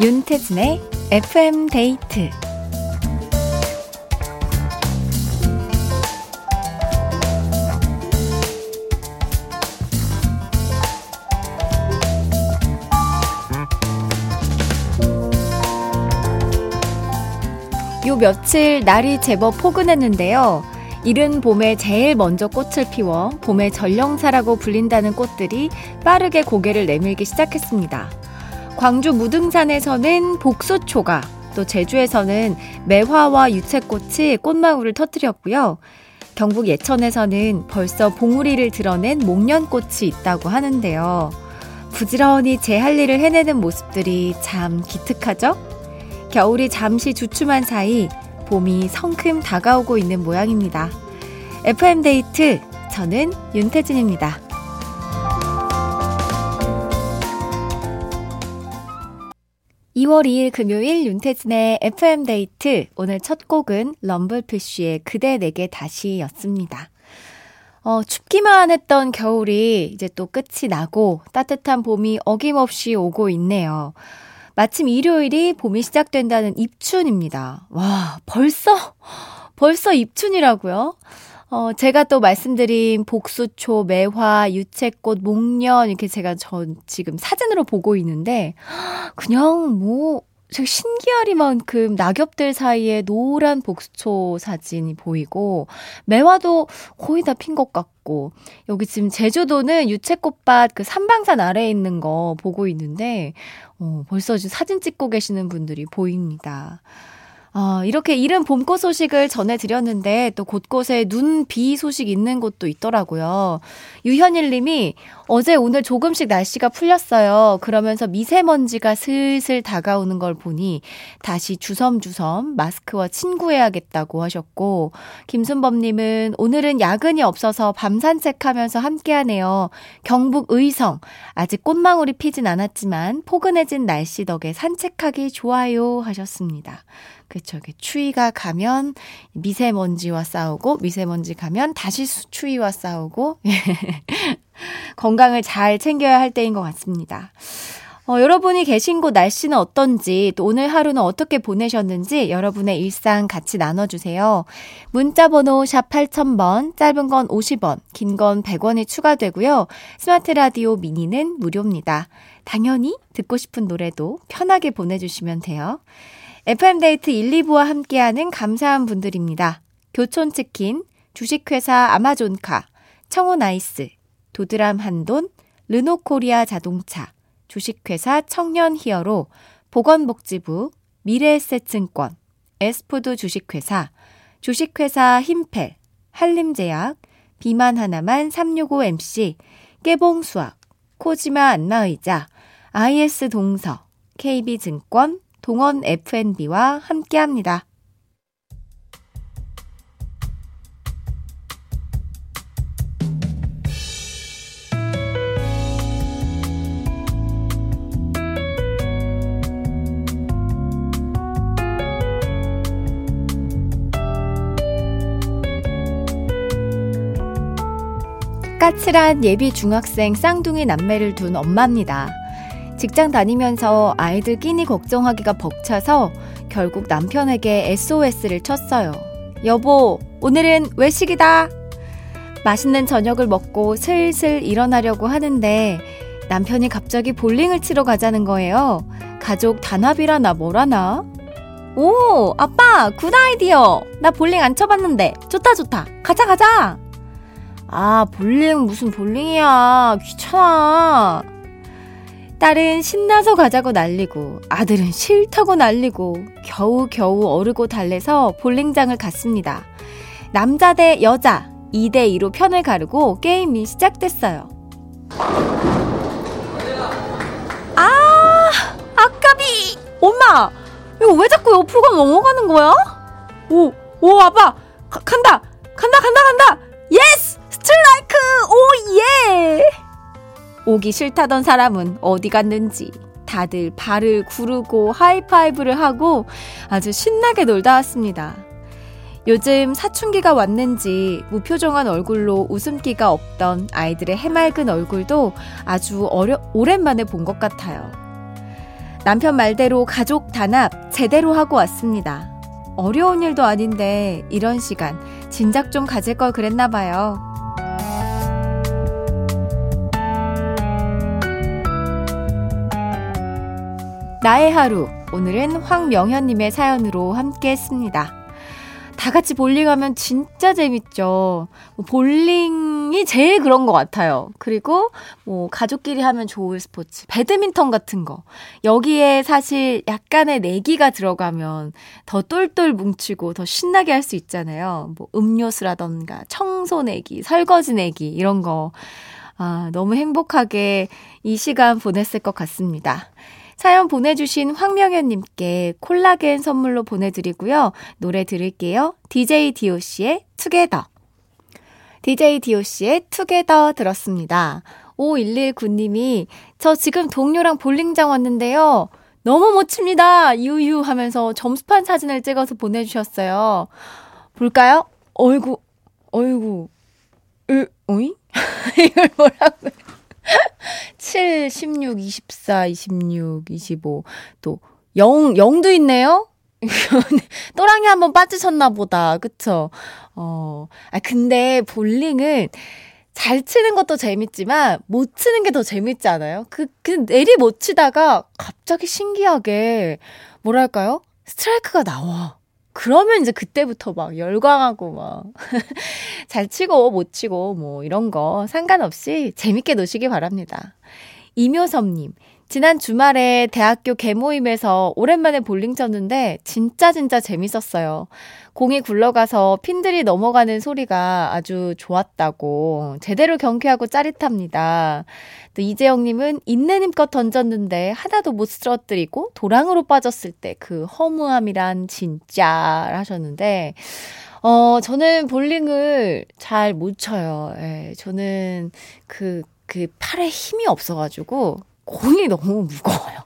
윤태진의 FM 데이트 요 며칠 날이 제법 포근했는데요. 이른 봄에 제일 먼저 꽃을 피워 봄의 전령사라고 불린다는 꽃들이 빠르게 고개를 내밀기 시작했습니다. 광주 무등산에서는 복수초가, 또 제주에서는 매화와 유채꽃이 꽃망울을 터뜨렸고요. 경북 예천에서는 벌써 봉우리를 드러낸 목련꽃이 있다고 하는데요. 부지런히 제 할 일을 해내는 모습들이 참 기특하죠? 겨울이 잠시 주춤한 사이 봄이 성큼 다가오고 있는 모양입니다. FM데이트, 저는 윤태진입니다. 2월 2일 금요일 윤태진의 FM데이트. 오늘 첫 곡은 럼블피쉬의 그대 내게 다시 였습니다. 어, 춥기만 했던 겨울이 이제 또 끝이 나고 따뜻한 봄이 어김없이 오고 있네요. 마침 일요일이 봄이 시작된다는 입춘입니다. 와, 벌써, 벌써 입춘이라고요? 어, 제가 또 말씀드린 복수초, 매화, 유채꽃, 목련, 이렇게 제가 전 지금 사진으로 보고 있는데, 그냥 뭐, 되게 신기하리만큼 낙엽들 사이에 노란 복수초 사진이 보이고, 매화도 거의 다 핀 것 같고, 여기 지금 제주도는 유채꽃밭 그 삼방산 아래에 있는 거 보고 있는데, 어, 벌써 지금 사진 찍고 계시는 분들이 보입니다. 어, 이렇게 이른 봄꽃 소식을 전해드렸는데 또 곳곳에 눈, 비 소식 있는 곳도 있더라고요. 유현일 님이 어제 오늘 조금씩 날씨가 풀렸어요. 그러면서 미세먼지가 슬슬 다가오는 걸 보니 다시 주섬주섬 마스크와 친구해야겠다고 하셨고 김순범 님은 오늘은 야근이 없어서 밤 산책하면서 함께하네요. 경북 의성 아직 꽃망울이 피진 않았지만 포근해진 날씨 덕에 산책하기 좋아요 하셨습니다. 그 쵸. 추위가 가면 미세먼지와 싸우고, 미세먼지 가면 다시 추위와 싸우고, 건강을 잘 챙겨야 할 때인 것 같습니다. 어, 여러분이 계신 곳 날씨는 어떤지, 또 오늘 하루는 어떻게 보내셨는지 여러분의 일상 같이 나눠주세요. 문자번호 샵 8000번, 짧은 건 50원, 긴 건 100원이 추가되고요. 스마트 라디오 미니는 무료입니다. 당연히 듣고 싶은 노래도 편하게 보내주시면 돼요. FM데이트 1, 2부와 함께하는 감사한 분들입니다. 교촌치킨, 주식회사 아마존카, 청호나이스, 도드람 한돈, 르노코리아 자동차, 주식회사 청년히어로, 보건복지부, 미래에셋증권, 에스푸드 주식회사, 주식회사 힘펠, 한림제약, 비만 하나만 365MC, 깨봉수학, 코지마 안마의자, IS 동서, KB증권, 동원 F&B와 함께합니다. 까칠한 예비 중학생 쌍둥이 남매를 둔 엄마입니다. 직장 다니면서 아이들 끼니 걱정하기가 벅차서 결국 남편에게 SOS를 쳤어요. 여보, 오늘은 외식이다! 맛있는 저녁을 먹고 슬슬 일어나려고 하는데 남편이 갑자기 볼링을 치러 가자는 거예요. 가족 단합이라나 뭐라나? 오, 아빠, good idea! 나 볼링 안 쳐봤는데. 좋다, 좋다. 가자, 가자! 아, 볼링 무슨 볼링이야. 귀찮아. 딸은 신나서 가자고 난리고 아들은 싫다고 난리고 겨우겨우 어르고 달래서 볼링장을 갔습니다. 남자 대 여자 2대 2로 편을 가르고 게임이 시작됐어요. 아, 아까비! 엄마! 이거 왜 자꾸 옆으로 넘어가는 거야? 오, 오, 아빠! 가, 간다! 간다, 간다, 간다! Yes! 스트라이크! 오, yeah! 오기 싫다던 사람은 어디 갔는지 다들 발을 구르고 하이파이브를 하고 아주 신나게 놀다 왔습니다. 요즘 사춘기가 왔는지 무표정한 얼굴로 웃음기가 없던 아이들의 해맑은 얼굴도 아주 어려, 오랜만에 본 것 같아요. 남편 말대로 가족 단합 제대로 하고 왔습니다. 어려운 일도 아닌데 이런 시간 진작 좀 가질 걸 그랬나 봐요. 나의 하루 오늘은 황명현님의 사연으로 함께 했습니다. 다 같이 볼링하면 진짜 재밌죠. 뭐 볼링이 제일 그런 것 같아요. 그리고 뭐 가족끼리 하면 좋을 스포츠, 배드민턴 같은 거. 여기에 사실 약간의 내기가 들어가면 더 똘똘 뭉치고 더 신나게 할 수 있잖아요. 뭐 음료수라던가 청소 내기, 설거지 내기 이런 거. 아, 너무 행복하게 이 시간 보냈을 것 같습니다. 사연 보내주신 황명현님께 콜라겐 선물로 보내드리고요. 노래 들을게요. DJ DOC의 투게더. DJ DOC의 투게더 들었습니다. 5119님이 저 지금 동료랑 볼링장 왔는데요. 너무 못 칩니다. 유유 하면서 점수판 사진을 찍어서 보내주셨어요. 볼까요? 어이구, 어이구, 으, 어이? 이걸 뭐라고요? 7, 16, 24, 26, 25. 또 0, 0도 있네요? 또랑이 한번 빠지셨나 보다. 그쵸? 어. 아, 근데 볼링은 잘 치는 것도 재밌지만 못 치는 게 더 재밌지 않아요? 그, 그 내리 못 치다가 갑자기 신기하게 뭐랄까요? 스트라이크가 나와. 그러면 이제 그때부터 막 열광하고 막 잘 치고 못 치고 뭐 이런 거 상관없이 재밌게 노시기 바랍니다. 이묘섭님, 지난 주말에 대학교 개모임에서 오랜만에 볼링 쳤는데 진짜 진짜 재밌었어요. 공이 굴러가서 핀들이 넘어가는 소리가 아주 좋았다고 제대로 경쾌하고 짜릿합니다. 또 이재영님은 인내 님껏 던졌는데 하나도 못 쓰러뜨리고 도랑으로 빠졌을 때 그 허무함이란 진짜 하셨는데 어 저는 볼링을 잘 못 쳐요. 예, 저는 그그 팔에 힘이 없어가지고 공이 너무 무거워요.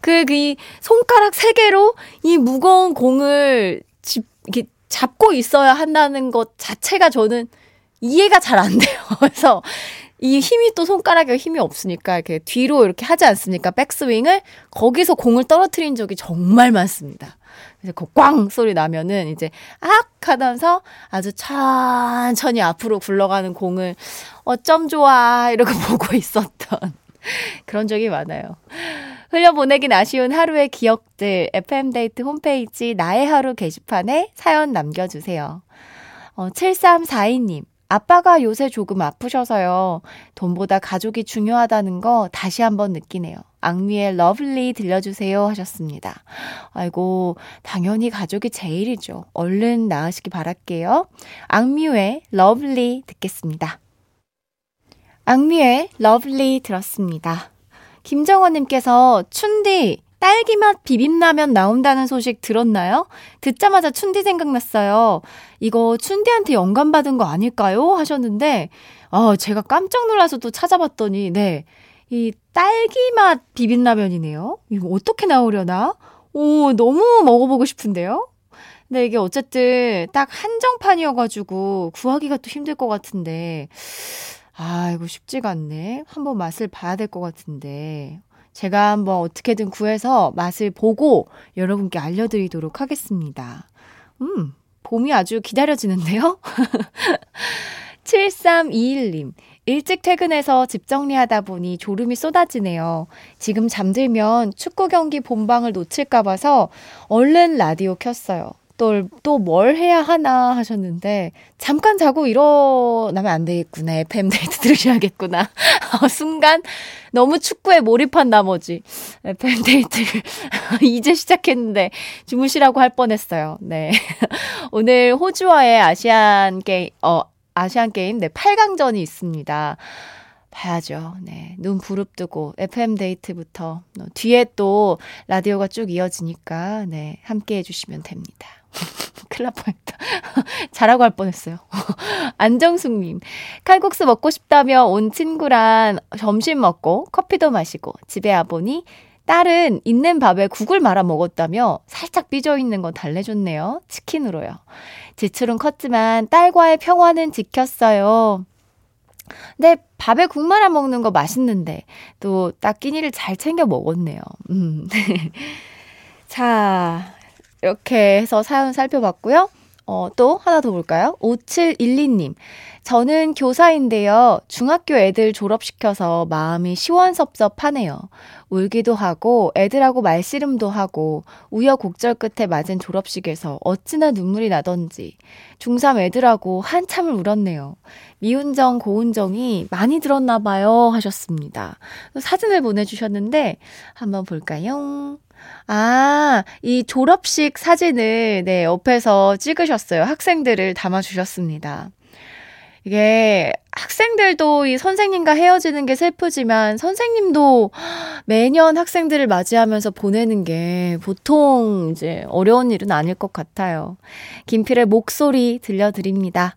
그, 그, 이 손가락 세 개로 이 무거운 공을 집, 이렇게 잡고 있어야 한다는 것 자체가 저는 이해가 잘 안 돼요. 그래서 이 힘이 또 손가락에 힘이 없으니까 이렇게 뒤로 이렇게 하지 않습니까? 백스윙을 거기서 공을 떨어뜨린 적이 정말 많습니다. 그래서 그꽝 소리 나면은 이제 악 하면서 아주 천천히 앞으로 굴러가는 공을 어쩜 좋아 이러고 보고 있었던 그런 적이 많아요. 흘려보내긴 아쉬운 하루의 기억들 FM데이트 홈페이지 나의 하루 게시판에 사연 남겨주세요. 어, 7342님 아빠가 요새 조금 아프셔서요. 돈보다 가족이 중요하다는 거 다시 한번 느끼네요. 악뮤의 Love Lee 들려주세요 하셨습니다. 아이고, 당연히 가족이 제일이죠. 얼른 나으시기 바랄게요. 악뮤의 Love Lee 듣겠습니다. 악뮤의 Love Lee 들었습니다. 김정원님께서 춘디 딸기맛 비빔라면 나온다는 소식 들었나요? 듣자마자 춘디 생각났어요. 이거 춘디한테 영감 받은 거 아닐까요? 하셨는데, 어, 제가 깜짝 놀라서 또 찾아봤더니, 네. 이 딸기맛 비빔라면이네요. 이거 어떻게 나오려나? 오, 너무 먹어보고 싶은데요? 근데 이게 어쨌든 딱 한정판이어가지고 구하기가 또 힘들 것 같은데, 아, 이거 쉽지가 않네. 한번 맛을 봐야 될 것 같은데. 제가 한번 어떻게든 구해서 맛을 보고 여러분께 알려드리도록 하겠습니다. 음, 봄이 아주 기다려지는데요? 7321님. 일찍 퇴근해서 집 정리하다 보니 졸음이 쏟아지네요. 지금 잠들면 축구 경기 본방을 놓칠까 봐서 얼른 라디오 켰어요. 또 뭘 해야 하나 하셨는데 잠깐 자고 일어나면 안 되겠구나. FM 데이트 들으셔야겠구나. 어, 순간 너무 축구에 몰입한 나머지 FM 데이트를 이제 시작했는데 주무시라고 할 뻔했어요. 네. 오늘 호주와의 아시안 게임 어 아시안 게임 네 8강전이 있습니다. 봐야죠. 네. 눈 부릅뜨고 FM 데이트부터 뒤에 또 라디오가 쭉 이어지니까 네, 함께 해 주시면 됩니다. 큰일 날 뻔했다. 잘하고 할 뻔했어요. 안정숙님, 칼국수 먹고 싶다며 온 친구랑 점심 먹고 커피도 마시고 집에 와보니 딸은 있는 밥에 국을 말아 먹었다며 살짝 삐져 있는 건 달래줬네요. 치킨으로요. 지출은 컸지만 딸과의 평화는 지켰어요. 근데 밥에 국 말아 먹는 거 맛있는데 또 딱 끼니를 잘 챙겨 먹었네요. 음. 자, 이렇게 해서 사연 살펴봤고요. 어, 또 하나 더 볼까요? 5712님. 저는 교사인데요. 중학교 애들 졸업시켜서 마음이 시원섭섭하네요. 울기도 하고 애들하고 말씨름도 하고 우여곡절 끝에 맞은 졸업식에서 어찌나 눈물이 나던지 중3 애들하고 한참을 울었네요. 미운정, 고운정이 많이 들었나 봐요 하셨습니다. 사진을 보내주셨는데 한번 볼까요? 아, 이 졸업식 사진을, 네, 옆에서 찍으셨어요. 학생들을 담아 주셨습니다. 이게 학생들도 이 선생님과 헤어지는 게 슬프지만 선생님도 매년 학생들을 맞이하면서 보내는 게 보통 이제 어려운 일은 아닐 것 같아요. 김필의 목소리 들려드립니다.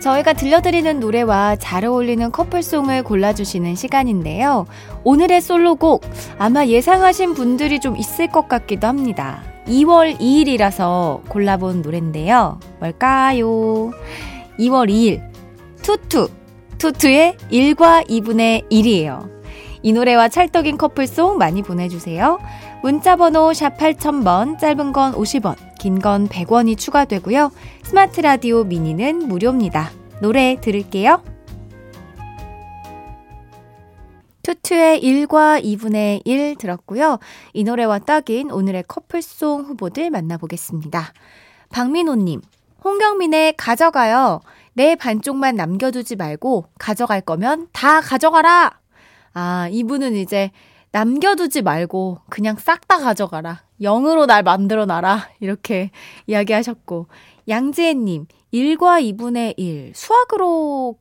저희가 들려드리는 노래와 잘 어울리는 커플송을 골라주시는 시간인데요. 오늘의 솔로곡 아마 예상하신 분들이 좀 있을 것 같기도 합니다. 2월 2일이라서 골라본 노래인데요. 뭘까요? 2월 2일 투투 투투의 1과 2분의 1이에요. 이 노래와 찰떡인 커플송 많이 보내주세요. 문자번호 샵 8000번, 짧은 건 50원, 긴 건 100원이 추가되고요. 스마트 라디오 미니는 무료입니다. 노래 들을게요. 투투의 1과 2분의 1 들었고요. 이 노래와 딱인 오늘의 커플송 후보들 만나보겠습니다. 박민호님, 홍경민의 가져가요. 내 반쪽만 남겨두지 말고 가져갈 거면 다 가져가라! 아, 이분은 이제 남겨두지 말고 그냥 싹 다 가져가라. 0으로 날 만들어 놔라. 이렇게 이야기하셨고. 양지혜님, 1과 2분의 1. 수학으로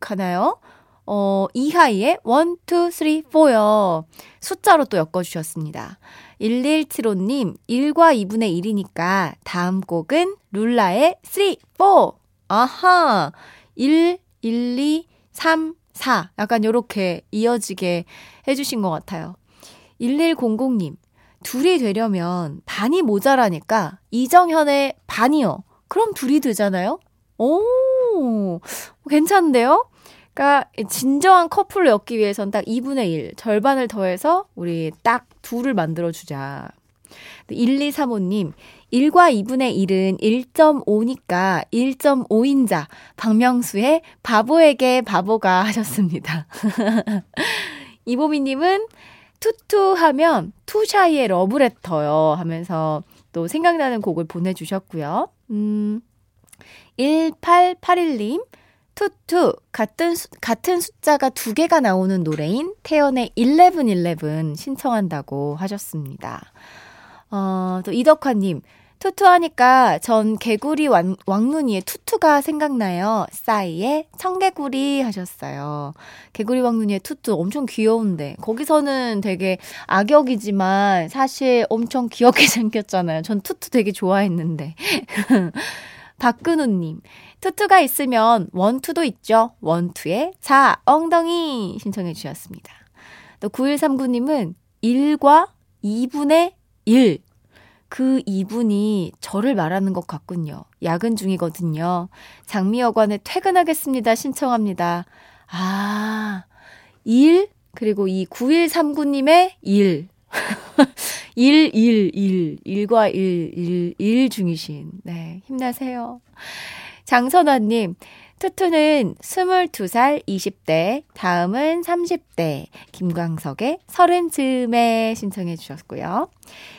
가나요? 어, 이하이의 1, 2, 3, 4요. 숫자로 또 엮어주셨습니다. 1175님, 1과 2분의 1이니까 다음 곡은 룰라의 3, 4. 아하. 1, 1, 2, 3, 4. 약간 요렇게 이어지게 해주신 것 같아요. 1100님, 둘이 되려면 반이 모자라니까 이정현의 반이요. 그럼 둘이 되잖아요? 오, 괜찮은데요? 그러니까 진정한 커플을 엮기 위해선 딱 2분의 1, 절반을 더해서 우리 딱 둘을 만들어 주자. 1235님, 1과 2분의 1은 1.5니까 1.5인자, 박명수의 바보에게 바보가 하셨습니다. 이보미님은 투투 하면 투샤이의 러브레터요 하면서 또 생각나는 곡을 보내주셨고요. 음, 1881님, 투투, 같은, 수, 같은 숫자가 두 개가 나오는 노래인 태연의 1111 신청한다고 하셨습니다. 어, 또 이덕화님, 투투 하니까 전 개구리 왕, 왕눈이의 투투가 생각나요. 싸이의 청개구리 하셨어요. 개구리 왕눈이의 투투 엄청 귀여운데 거기서는 되게 악역이지만 사실 엄청 귀엽게 생겼잖아요. 전 투투 되게 좋아했는데. 박근우님, 투투가 있으면 원투도 있죠. 원투의 자, 엉덩이 신청해 주셨습니다. 또 9139님은 1과 2분의 1. 그 이분이 저를 말하는 것 같군요. 야근 중이거든요. 장미여관에 퇴근하겠습니다. 신청합니다. 아, 1, 그리고 이 9139님의 1. 1, 1, 1. 1과 1, 1, 1 중이신. 네, 힘내세요. 장선아님, 투투는 22살 20대, 다음은 30대, 김광석의 서른 즈음에 신청해 주셨고요.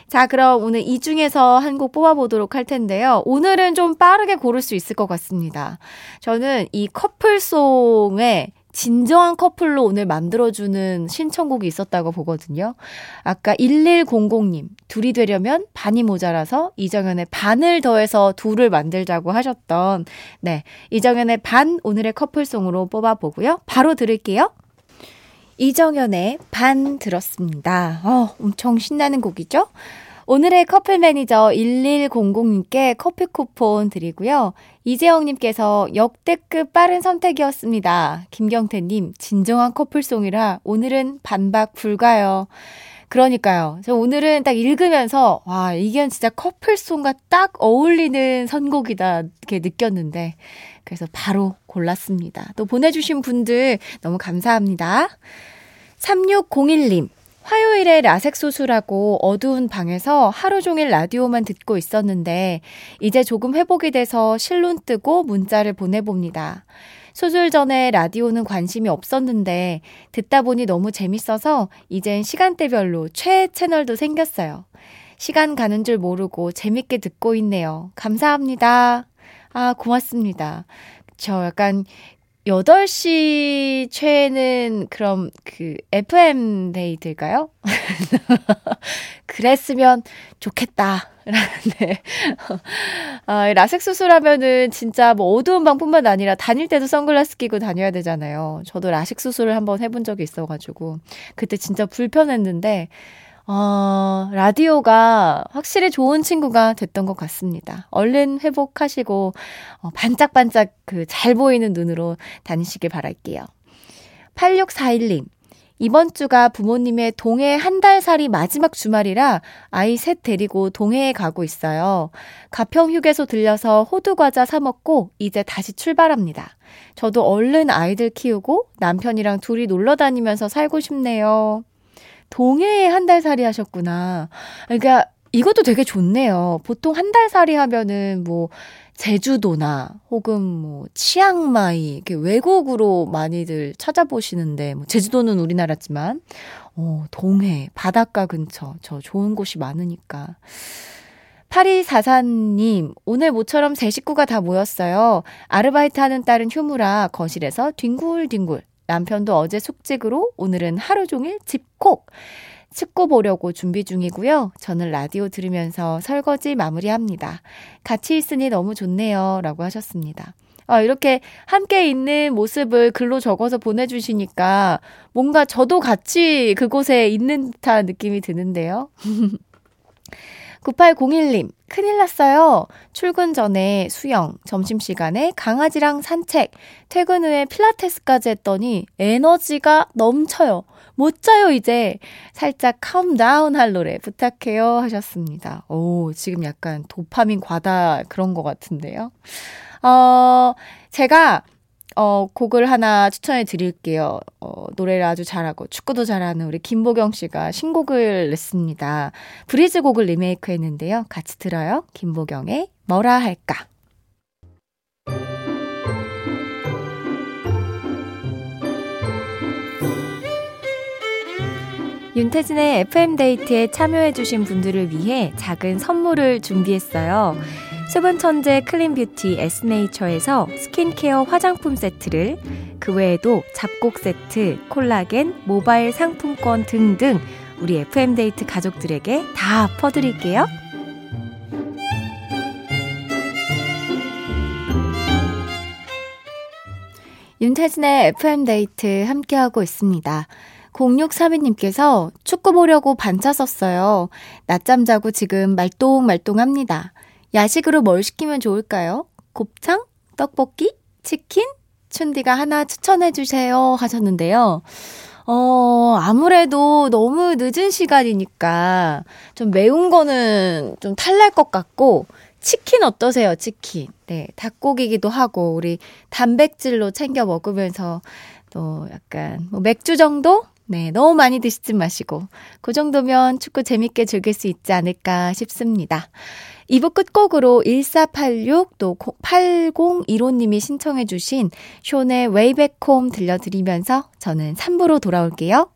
자, 그럼 오늘 이 중에서 한 곡 뽑아보도록 할 텐데요. 오늘은 좀 빠르게 고를 수 있을 것 같습니다. 저는 이 커플송에 진정한 커플로 오늘 만들어주는 신청곡이 있었다고 보거든요. 아까 1100님, 둘이 되려면 반이 모자라서 이정현의 반을 더해서 둘을 만들자고 하셨던, 네. 이정현의 반 오늘의 커플송으로 뽑아보고요. 바로 들을게요. 이정현의 반 들었습니다. 어, 엄청 신나는 곡이죠? 오늘의 커플 매니저 1100님께 커피 쿠폰 드리고요. 이재영님께서 역대급 빠른 선택이었습니다. 김경태님, 진정한 커플송이라 오늘은 반박 불가요. 그러니까요. 저 오늘은 딱 읽으면서, 와, 이게 진짜 커플송과 딱 어울리는 선곡이다. 이렇게 느꼈는데. 그래서 바로 골랐습니다. 또 보내주신 분들 너무 감사합니다. 3601님. 화요일에 라섹 수술하고 어두운 방에서 하루 종일 라디오만 듣고 있었는데 이제 조금 회복이 돼서 실눈 뜨고 문자를 보내봅니다. 수술 전에 라디오는 관심이 없었는데 듣다 보니 너무 재밌어서 이젠 시간대별로 최애 채널도 생겼어요. 시간 가는 줄 모르고 재밌게 듣고 있네요. 감사합니다. 아, 고맙습니다. 저 약간 8시 최는 그럼 그 FM 데이트일까요? 그랬으면 좋겠다. 네. 아, 라섹 수술하면은 진짜 뭐 어두운 방뿐만 아니라 다닐 때도 선글라스 끼고 다녀야 되잖아요. 저도 라식 수술을 한번 해본 적이 있어가지고 그때 진짜 불편했는데 어, 라디오가 확실히 좋은 친구가 됐던 것 같습니다. 얼른 회복하시고, 어, 반짝반짝 그 잘 보이는 눈으로 다니시길 바랄게요. 8641님. 이번 주가 부모님의 동해 한 달 살이 마지막 주말이라 아이 셋 데리고 동해에 가고 있어요. 가평 휴게소 들려서 호두 과자 사 먹고 이제 다시 출발합니다. 저도 얼른 아이들 키우고 남편이랑 둘이 놀러 다니면서 살고 싶네요. 동해에 한 달 살이 하셨구나. 그러니까 이것도 되게 좋네요. 보통 한 달 살이 하면은 뭐 제주도나 혹은 뭐 치앙마이 이렇게 외국으로 많이들 찾아보시는데 뭐 제주도는 우리나라지만 어 동해 바닷가 근처 저 좋은 곳이 많으니까 8244님, 오늘 모처럼 제 식구가 다 모였어요. 아르바이트 하는 딸은 휴무라 거실에서 뒹굴뒹굴 남편도 어제 숙직으로 오늘은 하루 종일 집콕. 축구 보려고 준비 중이고요. 저는 라디오 들으면서 설거지 마무리합니다. 같이 있으니 너무 좋네요. 라고 하셨습니다. 아, 이렇게 함께 있는 모습을 글로 적어서 보내주시니까 뭔가 저도 같이 그곳에 있는 듯한 느낌이 드는데요. 9801님, 큰일 났어요. 출근 전에 수영, 점심시간에 강아지랑 산책, 퇴근 후에 필라테스까지 했더니 에너지가 넘쳐요. 못 자요, 이제. 살짝 캄다운 할 노래 부탁해요. 하셨습니다. 오, 지금 약간 도파민 과다 그런 것 같은데요. 어, 제가 어, 곡을 하나 추천해 드릴게요. 어, 노래를 아주 잘하고 축구도 잘하는 우리 김보경 씨가 신곡을 냈습니다. 브리즈 곡을 리메이크 했는데요. 같이 들어요. 김보경의 뭐라 할까. 윤태진의 FM데이트에 참여해주신 분들을 위해 작은 선물을 준비했어요. 수분 천재 clean beauty 에스네이처에서 스킨케어 화장품 세트를 그 외에도 잡곡 세트, 콜라겐, 모바일 상품권 등등 우리 FM데이트 가족들에게 다 퍼드릴게요. 윤태진의 FM데이트 함께하고 있습니다. 0632님께서 축구 보려고 반차 썼어요. 낮잠 자고 지금 말똥말똥합니다. 야식으로 뭘 시키면 좋을까요? 곱창? 떡볶이? 치킨? 춘디가 하나 추천해 주세요 하셨는데요. 어, 아무래도 너무 늦은 시간이니까 좀 매운 거는 좀 탈날 것 같고, 치킨 어떠세요, 치킨? 네, 닭고기기도 하고, 우리 단백질로 챙겨 먹으면서 또 약간 뭐 맥주 정도? 네, 너무 많이 드시지 마시고, 그 정도면 축구 재밌게 즐길 수 있지 않을까 싶습니다. 2부 끝곡으로 1486 또 8015님이 신청해 주신 쇼의 웨이백홈 들려드리면서 저는 3부로 돌아올게요.